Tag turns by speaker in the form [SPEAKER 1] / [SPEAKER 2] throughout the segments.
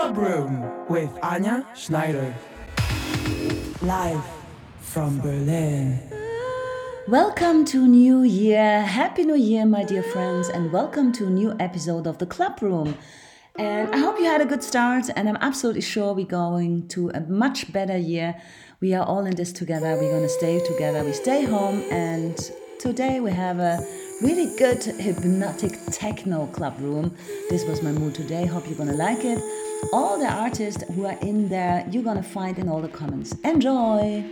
[SPEAKER 1] Club Room with Anja Schneider. Live from Berlin.
[SPEAKER 2] Welcome to New Year. Happy New Year, my dear friends, and welcome to a new episode of the Club Room. And I hope you had a good start, and I'm absolutely sure we're going to a much better year. We are all in this together. We're going to stay together. We stay home, and today we have a really good hypnotic techno club room. This was my mood today. Hope you're gonna like it. All the artists who are in there, you're gonna find in all the comments. Enjoy!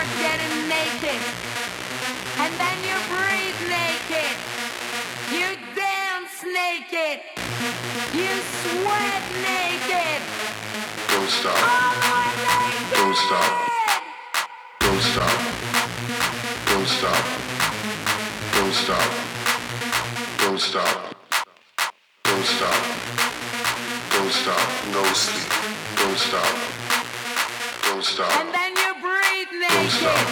[SPEAKER 3] start getting naked. And then you breathe naked. You dance naked. You sweat naked. Don't stop. Naked. Don't stop. Don't stop. Don't stop. Don't stop. Don't stop. Don't stop. Don't stop. No sleep. Don't stop. Don't stop. Don't stop.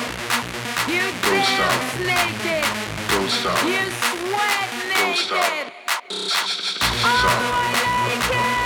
[SPEAKER 3] You Don't naked. Don't stop. You sweat naked. Don't stop. Oh, naked.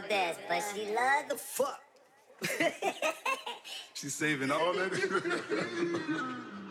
[SPEAKER 4] so but she love the fuck.
[SPEAKER 1] She's saving all that.